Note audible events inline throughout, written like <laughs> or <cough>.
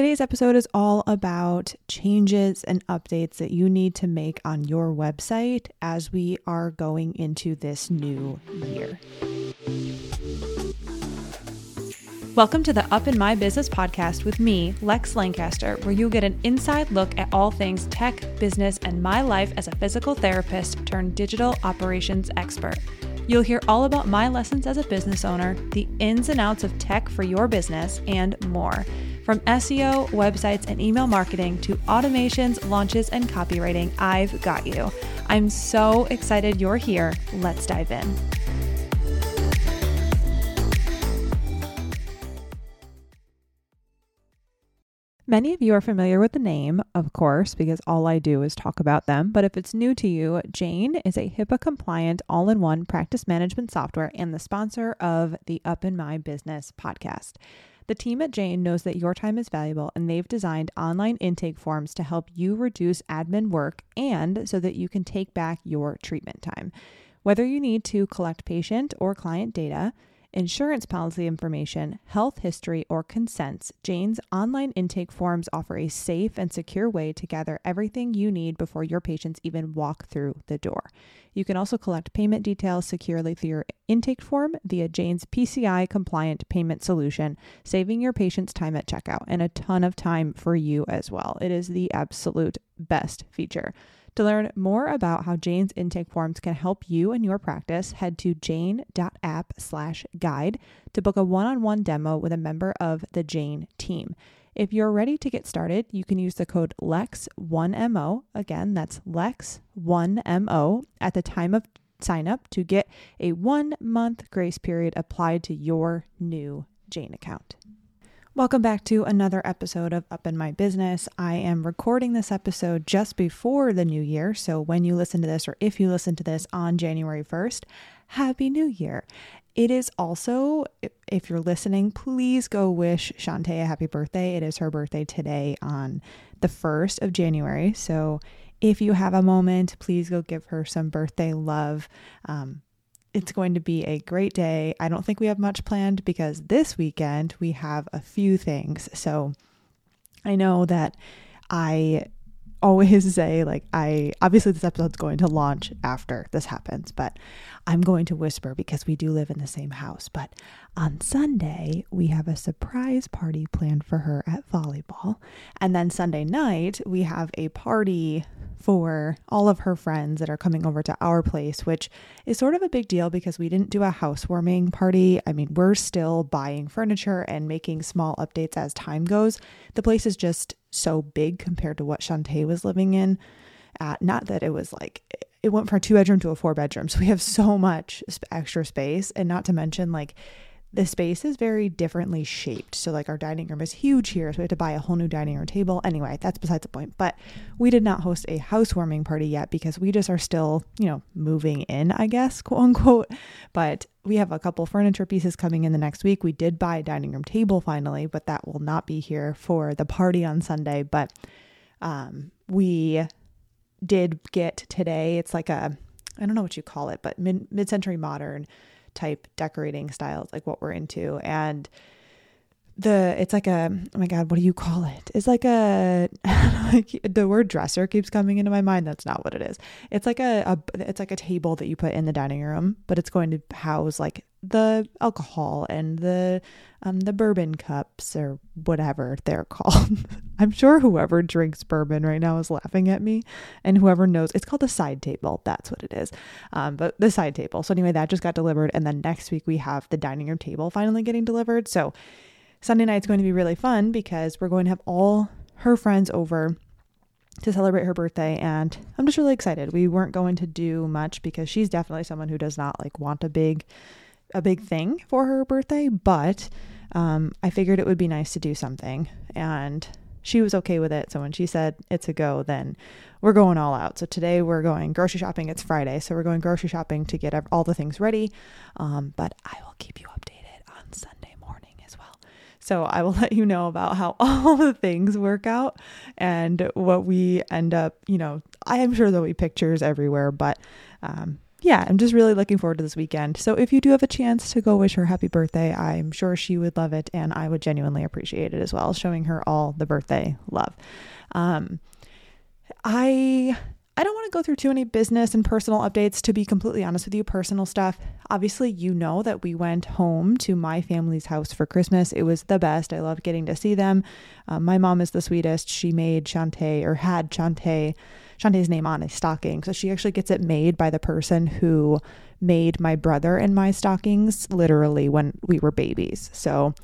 Today's episode is all about changes and updates that you need to make on your website as we are going into this new year. Welcome to the Up in My Business podcast with me, Lex Lancaster, where you'll get an inside look at all things tech, business, and my life as a physical therapist turned digital operations expert. You'll hear all about my lessons as a business owner, the ins and outs of tech for your business, and more. From SEO, websites, and email marketing to automations, launches, and copywriting, I've got you. I'm so excited you're here. Let's dive in. Many of you are familiar with the name, of course, because all I do is talk about them. But if it's new to you, Jane is a HIPAA compliant all in one practice management software and the sponsor of the Up in My Business podcast. The team at Jane knows that your time is valuable and they've designed online intake forms to help you reduce admin work and so that you can take back your treatment time. Whether you need to collect patient or client data, insurance policy information, health history, or consents, Jane's online intake forms offer a safe and secure way to gather everything you need before your patients even walk through the door. You can also collect payment details securely through your intake form via Jane's PCI compliant payment solution, saving your patients time at checkout and a ton of time for you as well. It is the absolute best feature. To learn more about how Jane's intake forms can help you and your practice, head to jane.app slash guide to book a one-on-one demo with a member of the Jane team. If you're ready to get started, you can use the code LEX1MO. Again, that's LEX1MO at the time of sign up to get a one month grace period applied to your new Jane account. Welcome back to another episode of Up in My Business. I am recording this episode just before the new year. So, when you listen to this, or if you listen to this on January 1st, Happy New Year. It is also, if you're listening, please go wish Shantae a happy birthday. It is her birthday today on the 1st of January. So, if you have a moment, please go give her some birthday love. Um, it's going to be a great day. I don't think we have much planned because this weekend we have a few things. So I know that I always <laughs> say like I obviously this episode's going to launch after this happens, but I'm going to whisper because we do live in the same house. But on Sunday, we have a surprise party planned for her at volleyball. And then Sunday night, we have a party for all of her friends that are coming over to our place, which is sort of a big deal because we didn't do a housewarming party. I mean, we're still buying furniture and making small updates as time goes. The place is just so big compared to what Shantae was living in. Uh, not that it was like it went from a two bedroom to a four bedroom. So we have so much extra space. And not to mention, like, the space is very differently shaped. So, like, our dining room is huge here. So, we had to buy a whole new dining room table. Anyway, that's besides the point. But we did not host a housewarming party yet because we just are still, you know, moving in, I guess, quote unquote. But we have a couple furniture pieces coming in the next week. We did buy a dining room table finally, but that will not be here for the party on Sunday. But um, we did get today, it's like a, I don't know what you call it, but mid century modern type decorating styles, like what we're into. And the it's like a oh my god what do you call it? It's like a <laughs> like the word dresser keeps coming into my mind. That's not what it is. It's like a, a it's like a table that you put in the dining room but it's going to house like the alcohol and the um the bourbon cups or whatever they're <laughs> called. I'm sure whoever drinks bourbon right now is laughing at me and whoever knows it's called a side table. That's what it is. Um but the side table. So anyway that just got delivered and then next week we have the dining room table finally getting delivered. So Sunday night's going to be really fun because we're going to have all her friends over to celebrate her birthday and I'm just really excited. We weren't going to do much because she's definitely someone who does not like want a big a big thing for her birthday, but um, I figured it would be nice to do something and she was okay with it. So when she said it's a go, then we're going all out. So today we're going grocery shopping. It's Friday, so we're going grocery shopping to get all the things ready. Um, but I will keep you updated on Sunday morning as well. so I will <laughs> let you know about how <laughs> all the things work out and what we end up, you know, I am sure there'll be pictures everywhere, but um, yeah, I'm just really looking forward to this weekend. So if you do have a chance to go wish her happy birthday, I'm sure she would love it and I would genuinely appreciate it as well, showing her all the birthday love. Um, I I don't want to go through too many business and personal updates to be completely honest with you, personal stuff. Obviously, you know that we went home to my family's house for Christmas. It was the best. I loved getting to see them. Um, my mom is the sweetest. She made Shantae or had Shantae Shantae's name on a stocking. So she actually gets it made by the person who made my brother and my stockings literally when we were babies. So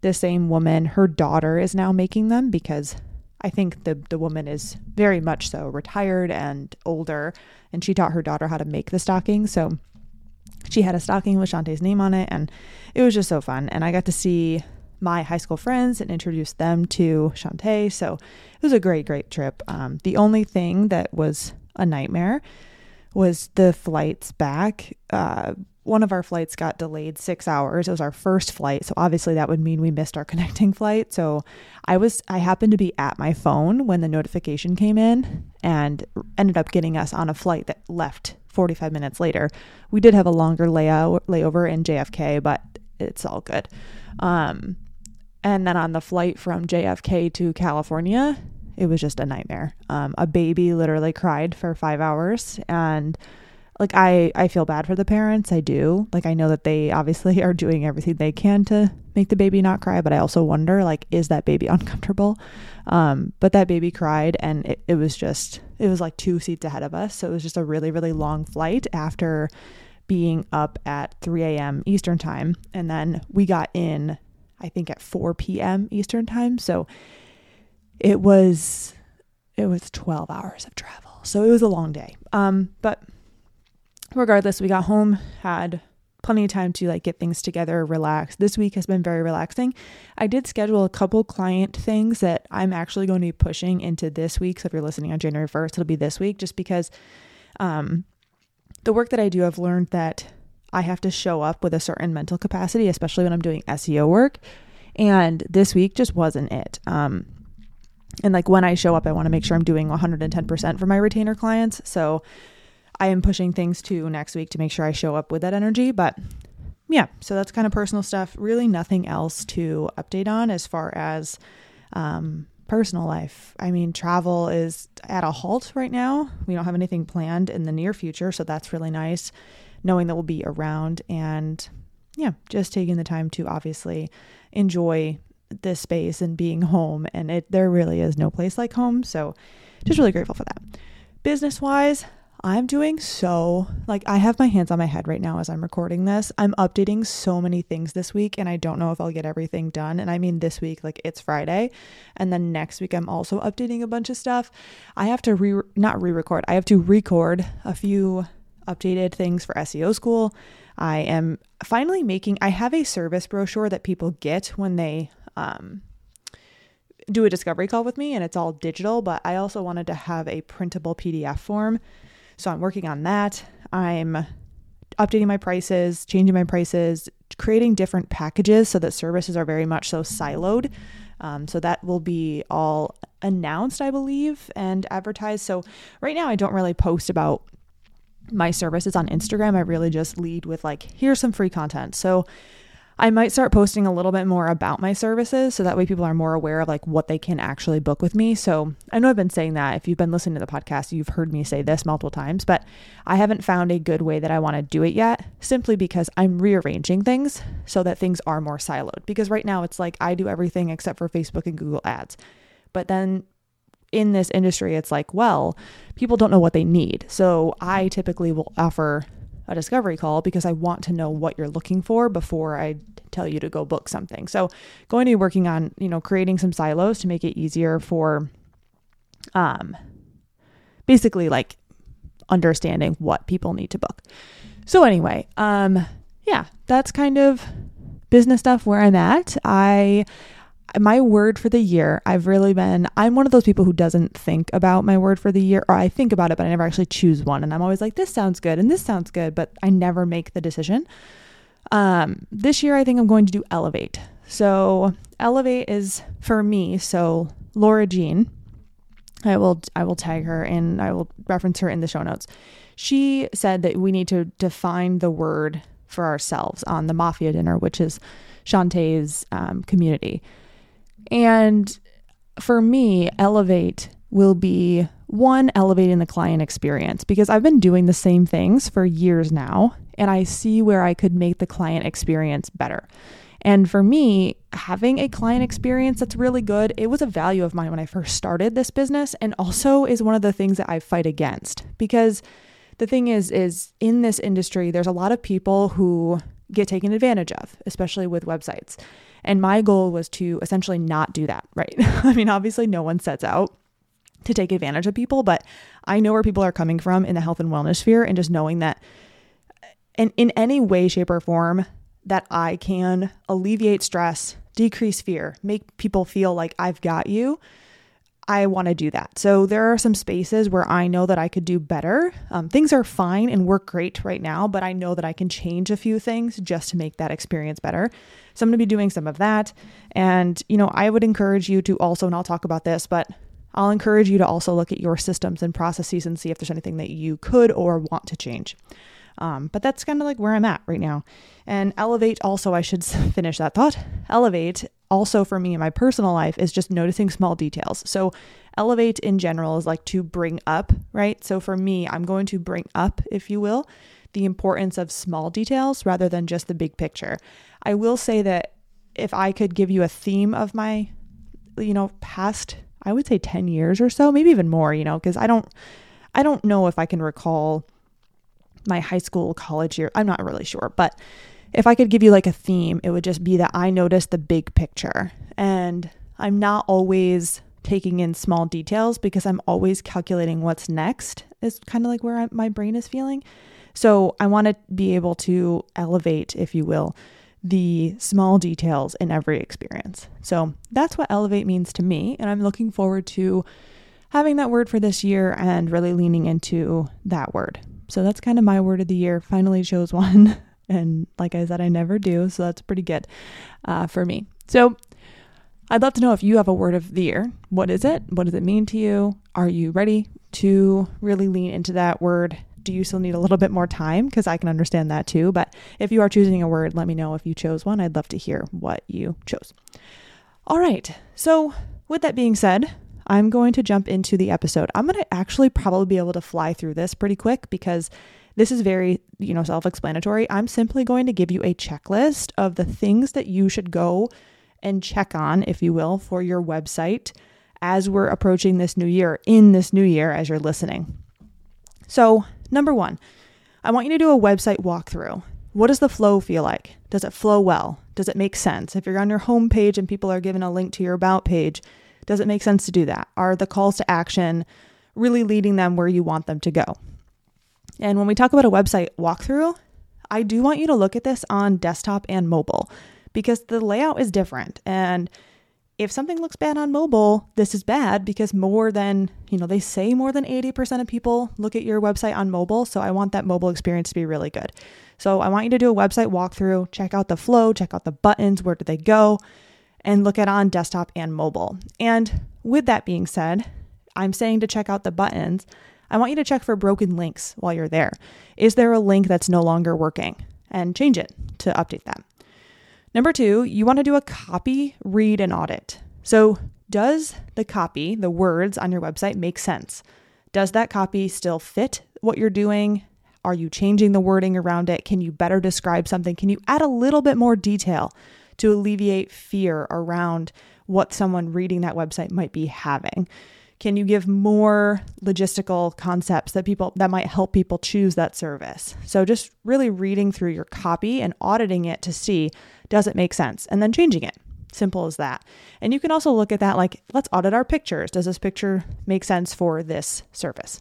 the same woman, her daughter is now making them because I think the the woman is very much so retired and older, and she taught her daughter how to make the stocking. So she had a stocking with Shantae's name on it, and it was just so fun. And I got to see my high school friends and introduced them to Shantae. So it was a great, great trip. Um, the only thing that was a nightmare was the flights back. Uh, one of our flights got delayed six hours. It was our first flight. So obviously that would mean we missed our <laughs> connecting flight. So I was, I happened to be at my phone when the notification came in and ended up getting us on a flight that left 45 minutes later. We did have a longer layout, layover in JFK, but it's all good. Um, and then on the flight from JFK to California, it was just a nightmare. Um, a baby literally cried for five hours and like I I feel bad for the parents. I do. Like I know that they obviously <laughs> are doing everything they can to make the baby not cry, but I also wonder like is that baby <laughs> uncomfortable? Um, but that baby cried and it, it was just it was like two seats ahead of us. So it was just a really, really long flight after being up at 3 a.m. Eastern time. And then we got in, I think at 4 p.m. Eastern time. So it was it was 12 hours of travel. So it was a long day. Um, but regardless, we got home, had plenty of time to like get things together, relax. This week has been very relaxing. I did schedule a couple client things that I'm actually going to be pushing into this week. So if you're listening on January 1st, it'll be this week just because um the work that I do, I've learned that I have to show up with a certain mental capacity, especially when I'm doing SEO work. And this week just wasn't it. Um and like when I show up, I want to make sure I'm doing 110% for my retainer clients. So I am pushing things to next week to make sure I show up with that energy. But yeah, so that's kind of personal stuff. Really, nothing else to update on as far as um, personal life. I mean, travel is at a halt right now. We don't have anything planned in the near future. So that's really nice knowing that we'll be around and yeah, just taking the time to obviously enjoy this space and being home. And it there really is no place like home. So just really grateful for that. Business wise, I'm doing so like I have my hands on my head right now as I'm recording this. I'm updating so many things this week and I don't know if I'll get everything done. And I mean this week like it's Friday and then next week I'm also updating a bunch of stuff. I have to re not re-record. I have to record a few updated things for SEO school. I am finally making I have a service brochure that people get when they um do a discovery call with me and it's all digital, but I also wanted to have a printable PDF form so I'm working on that. I'm updating my prices, changing my prices, creating different packages so that services are very much so siloed. Um, so that will be all announced, I believe, and advertised. So right now, I don't really post about my services on Instagram. I really just lead with like, here's some free content. So I might start posting a little bit more about my services so that way people are more aware of like what they can actually book with me. So I know I've been saying that. If you've been listening to the podcast, you've heard me say this multiple times, but I haven't found a good way that I want to do it yet simply because I'm rearranging things so that things are more siloed. Because right now it's like I do everything except for Facebook and Google ads. But then in this industry, it's like, well, people don't know what they need. So I typically will offer a discovery call because I want to know what you're looking for before I tell you to go book something. So, going to be working on, you know, creating some silos to make it easier for um basically like understanding what people need to book. So anyway, um yeah, that's kind of business stuff where I'm at. I my word for the year, I've really been, I'm one of those people who doesn't think about my word for the year, or I think about it, but I never actually choose one. And I'm always like, this sounds good and this sounds good, but I never make the decision. Um, this year, I think I'm going to do Elevate. So, Elevate is for me. So, Laura Jean, I will I will tag her and I will reference her in the show notes. she said that we need to define the word for ourselves on the Mafia dinner, which is Shantae's um, community. And for me, elevate will be one, elevating the client experience because I've been doing the same things for years now, and I see where I could make the client experience better. And for me, having a client experience that's really good, it was a value of mine when I first started this business and also is one of the things that I fight against because the thing is is in this industry there's a lot of people who get taken advantage of, especially with websites. And my goal was to essentially not do that, right? <laughs> I mean, obviously no one sets out to take advantage of people, but I know where people are coming from in the health and wellness sphere and just knowing that uh, and in any way shape or form that I can alleviate stress, decrease fear, make people feel like I've got you, I want to do that. So there are some spaces where I know that I could do better. Um, things are fine and work great right now, but I know that I can change a few things just to make that experience better. So I'm going to be doing some of that. And, you know, I would encourage you to also, and I'll talk about this, but I'll encourage you to also look at your systems and processes and see if there's anything that you could or want to change. Um, but that's kind of like where I'm at right now. And elevate also, I should <laughs> finish that thought. Elevate also for me in my personal life is just noticing small details. So, elevate in general is like to bring up, right? So, for me, I'm going to bring up, if you will, the importance of small details rather than just the big picture. I will say that if I could give you a theme of my, you know, past, I would say 10 years or so, maybe even more, you know, because I don't, I don't know if I can recall my high school, college year. I'm not really sure, but if I could give you like a theme, it would just be that I notice the big picture and I'm not always taking in small details because I'm always calculating what's next, is kind of like where I, my brain is feeling. So I want to be able to elevate, if you will, the small details in every experience. So that's what elevate means to me. And I'm looking forward to having that word for this year and really leaning into that word. So that's kind of my word of the year. Finally chose <laughs> one. And like I said, I never do. So that's pretty good uh, for me. So I'd love to know if you have a word of the year. What is it? What does it mean to you? Are you ready to really lean into that word? Do you still need a little bit more time? Because I can understand that too. But if you are choosing a word, let me know if you chose one. I'd love to hear what you chose. All right. So, with that being said, I'm going to jump into the episode. I'm going to actually probably be able to fly through this pretty quick because this is very, you know, self-explanatory. I'm simply going to give you a checklist of the things that you should go and check on, if you will, for your website as we're approaching this new year, in this new year as you're listening. So, number 1, I want you to do a website walkthrough. What does the flow feel like? Does it flow well? Does it make sense? If you're on your home page and people are given a link to your about page, does it make sense to do that? Are the calls to action really leading them where you want them to go? And when we talk about a website walkthrough, I do want you to look at this on desktop and mobile because the layout is different. And if something looks bad on mobile, this is bad because more than, you know, they say more than 80% of people look at your website on mobile. So I want that mobile experience to be really good. So I want you to do a website walkthrough, check out the flow, check out the buttons, where do they go, and look at on desktop and mobile. And with that being said, I'm saying to check out the buttons. I want you to check for broken links while you're there. Is there a link that's no longer working? And change it to update that. Number two, you want to do a copy, read, and audit. So, does the copy, the words on your website, make sense? Does that copy still fit what you're doing? Are you changing the wording around it? Can you better describe something? Can you add a little bit more detail to alleviate fear around what someone reading that website might be having? Can you give more logistical concepts that people that might help people choose that service? So just really reading through your copy and auditing it to see does it make sense and then changing it. Simple as that. And you can also look at that like let's audit our pictures. Does this picture make sense for this service?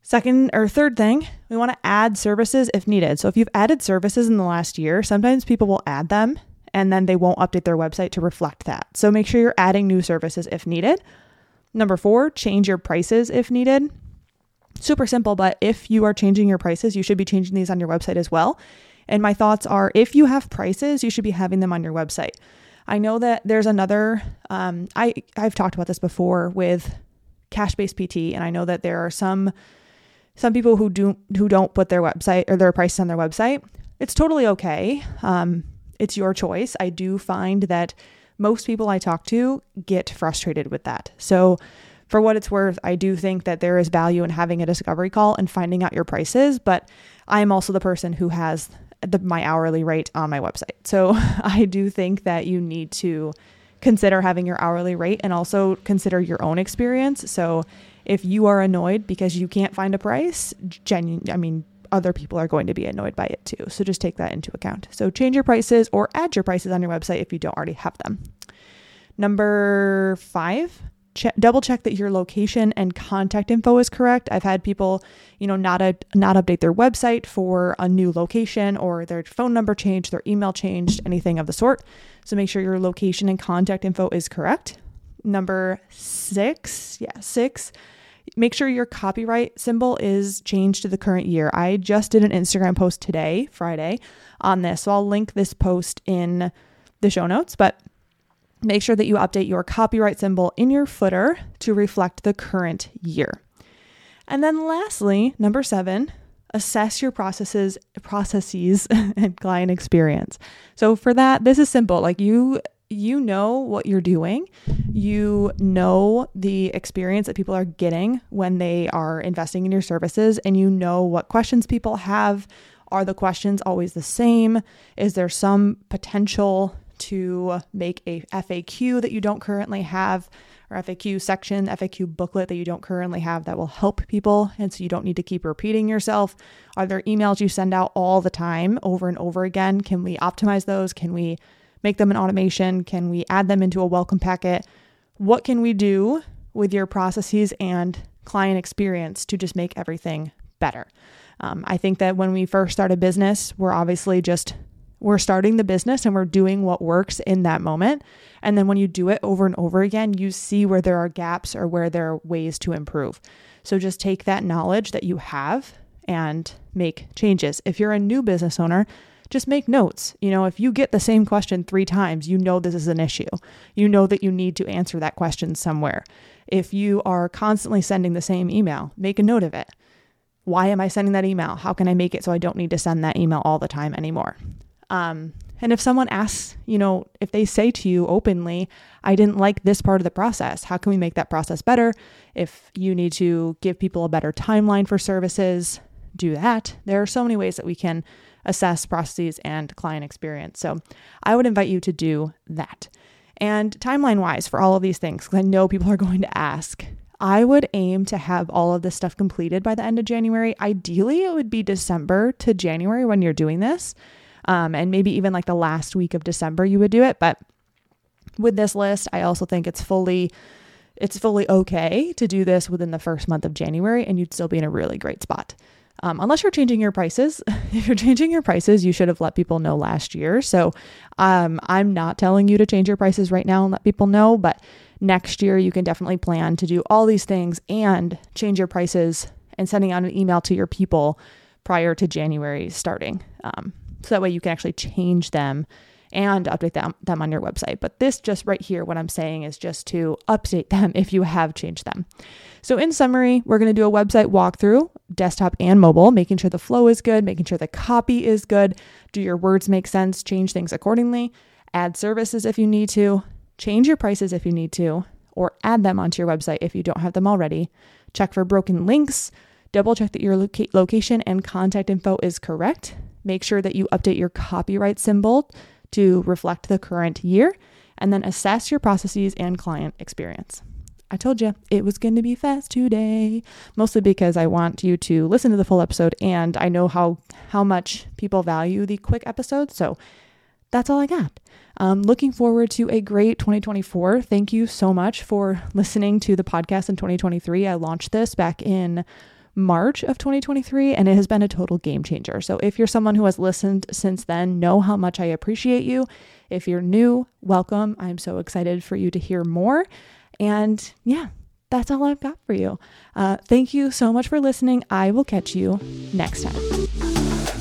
Second or third thing, we want to add services if needed. So if you've added services in the last year, sometimes people will add them and then they won't update their website to reflect that. So make sure you're adding new services if needed. Number four, change your prices if needed. Super simple, but if you are changing your prices, you should be changing these on your website as well. And my thoughts are if you have prices, you should be having them on your website. I know that there's another, um, I, I've talked about this before with cash based PT, and I know that there are some some people who do who don't put their website or their prices on their website. It's totally okay. Um, it's your choice. I do find that most people I talk to get frustrated with that. So, for what it's worth, I do think that there is value in having a discovery call and finding out your prices, but I am also the person who has the, my hourly rate on my website. So, <laughs> I do think that you need to consider having your hourly rate and also consider your own experience. So, if you are annoyed because you can't find a price, genuine, I mean, other people are going to be annoyed by it too. So just take that into account. So change your prices or add your prices on your website if you don't already have them. Number five, double check that your location and contact info is correct. I've had people, you know, not a, not update their website for a new location or their phone number changed, their email changed, anything of the sort. So make sure your location and contact info is correct. Number six, yeah, six Make sure your copyright symbol is changed to the current year. I just did an Instagram post today, Friday, on this. So I'll link this post in the show notes, but make sure that you update your copyright symbol in your footer to reflect the current year. And then lastly, number 7, assess your processes processes <laughs> and client experience. So for that, this is simple. Like you you know what you're doing. You know the experience that people are getting when they are investing in your services, and you know what questions people have. Are the questions always the same? Is there some potential to make a FAQ that you don't currently have, or FAQ section, FAQ booklet that you don't currently have that will help people? And so you don't need to keep repeating yourself. Are there emails you send out all the time over and over again? Can we optimize those? Can we make them an automation? Can we add them into a welcome packet? What can we do with your processes and client experience to just make everything better? Um, I think that when we first start a business, we're obviously just we're starting the business and we're doing what works in that moment. And then when you do it over and over again, you see where there are gaps or where there are ways to improve. So just take that knowledge that you have and make changes. If you're a new business owner, just make notes. You know, if you get the same question three times, you know this is an issue. You know that you need to answer that question somewhere. If you are constantly sending the same email, make a note of it. Why am I sending that email? How can I make it so I don't need to send that email all the time anymore? Um, and if someone asks, you know, if they say to you openly, I didn't like this part of the process, how can we make that process better? If you need to give people a better timeline for services, do that. There are so many ways that we can assess processes and client experience. So I would invite you to do that. And timeline wise, for all of these things, because I know people are <laughs> going to ask, I would aim to have all of this stuff completed by the end of January. Ideally, it would be December to January when you're doing this. Um, and maybe even like the last week of December, you would do it. But with this list, I also think it's fully it's fully okay to do this within the first month of January and you'd still be in a really great spot um, unless you're changing your prices. <laughs> if you're changing your prices, you should have let people know last year. So um, I'm not telling you to change your prices right now and let people know, but next year you can definitely plan to do all these things and change your prices and sending out an email to your people prior to January starting. Um, so that way you can actually change them and update them, them on your website. But this just right here, what I'm saying is just to update <laughs> them if you have changed them. So, in summary, we're going to do a website walkthrough, desktop and mobile, making sure the flow is good, making sure the copy is good. Do your words make sense? Change things accordingly. Add services if you need to. Change your prices if you need to, or add them onto your website if you don't have them already. Check for broken links. Double check that your loca- location and contact info is correct. Make sure that you update your copyright symbol to reflect the current year, and then assess your processes and client experience. I told you it was going to be fast today, mostly because I want you to listen to the full episode and I know how how much people value the quick episodes. So that's all I got. Um, looking forward to a great 2024. Thank you so much for listening to the podcast in 2023. I launched this back in March of 2023, and it has been a total game changer. So, if you're someone who has listened since then, know how much I appreciate you. If you're new, welcome. I'm so excited for you to hear more. And yeah, that's all I've got for you. Uh, thank you so much for listening. I will catch you next time.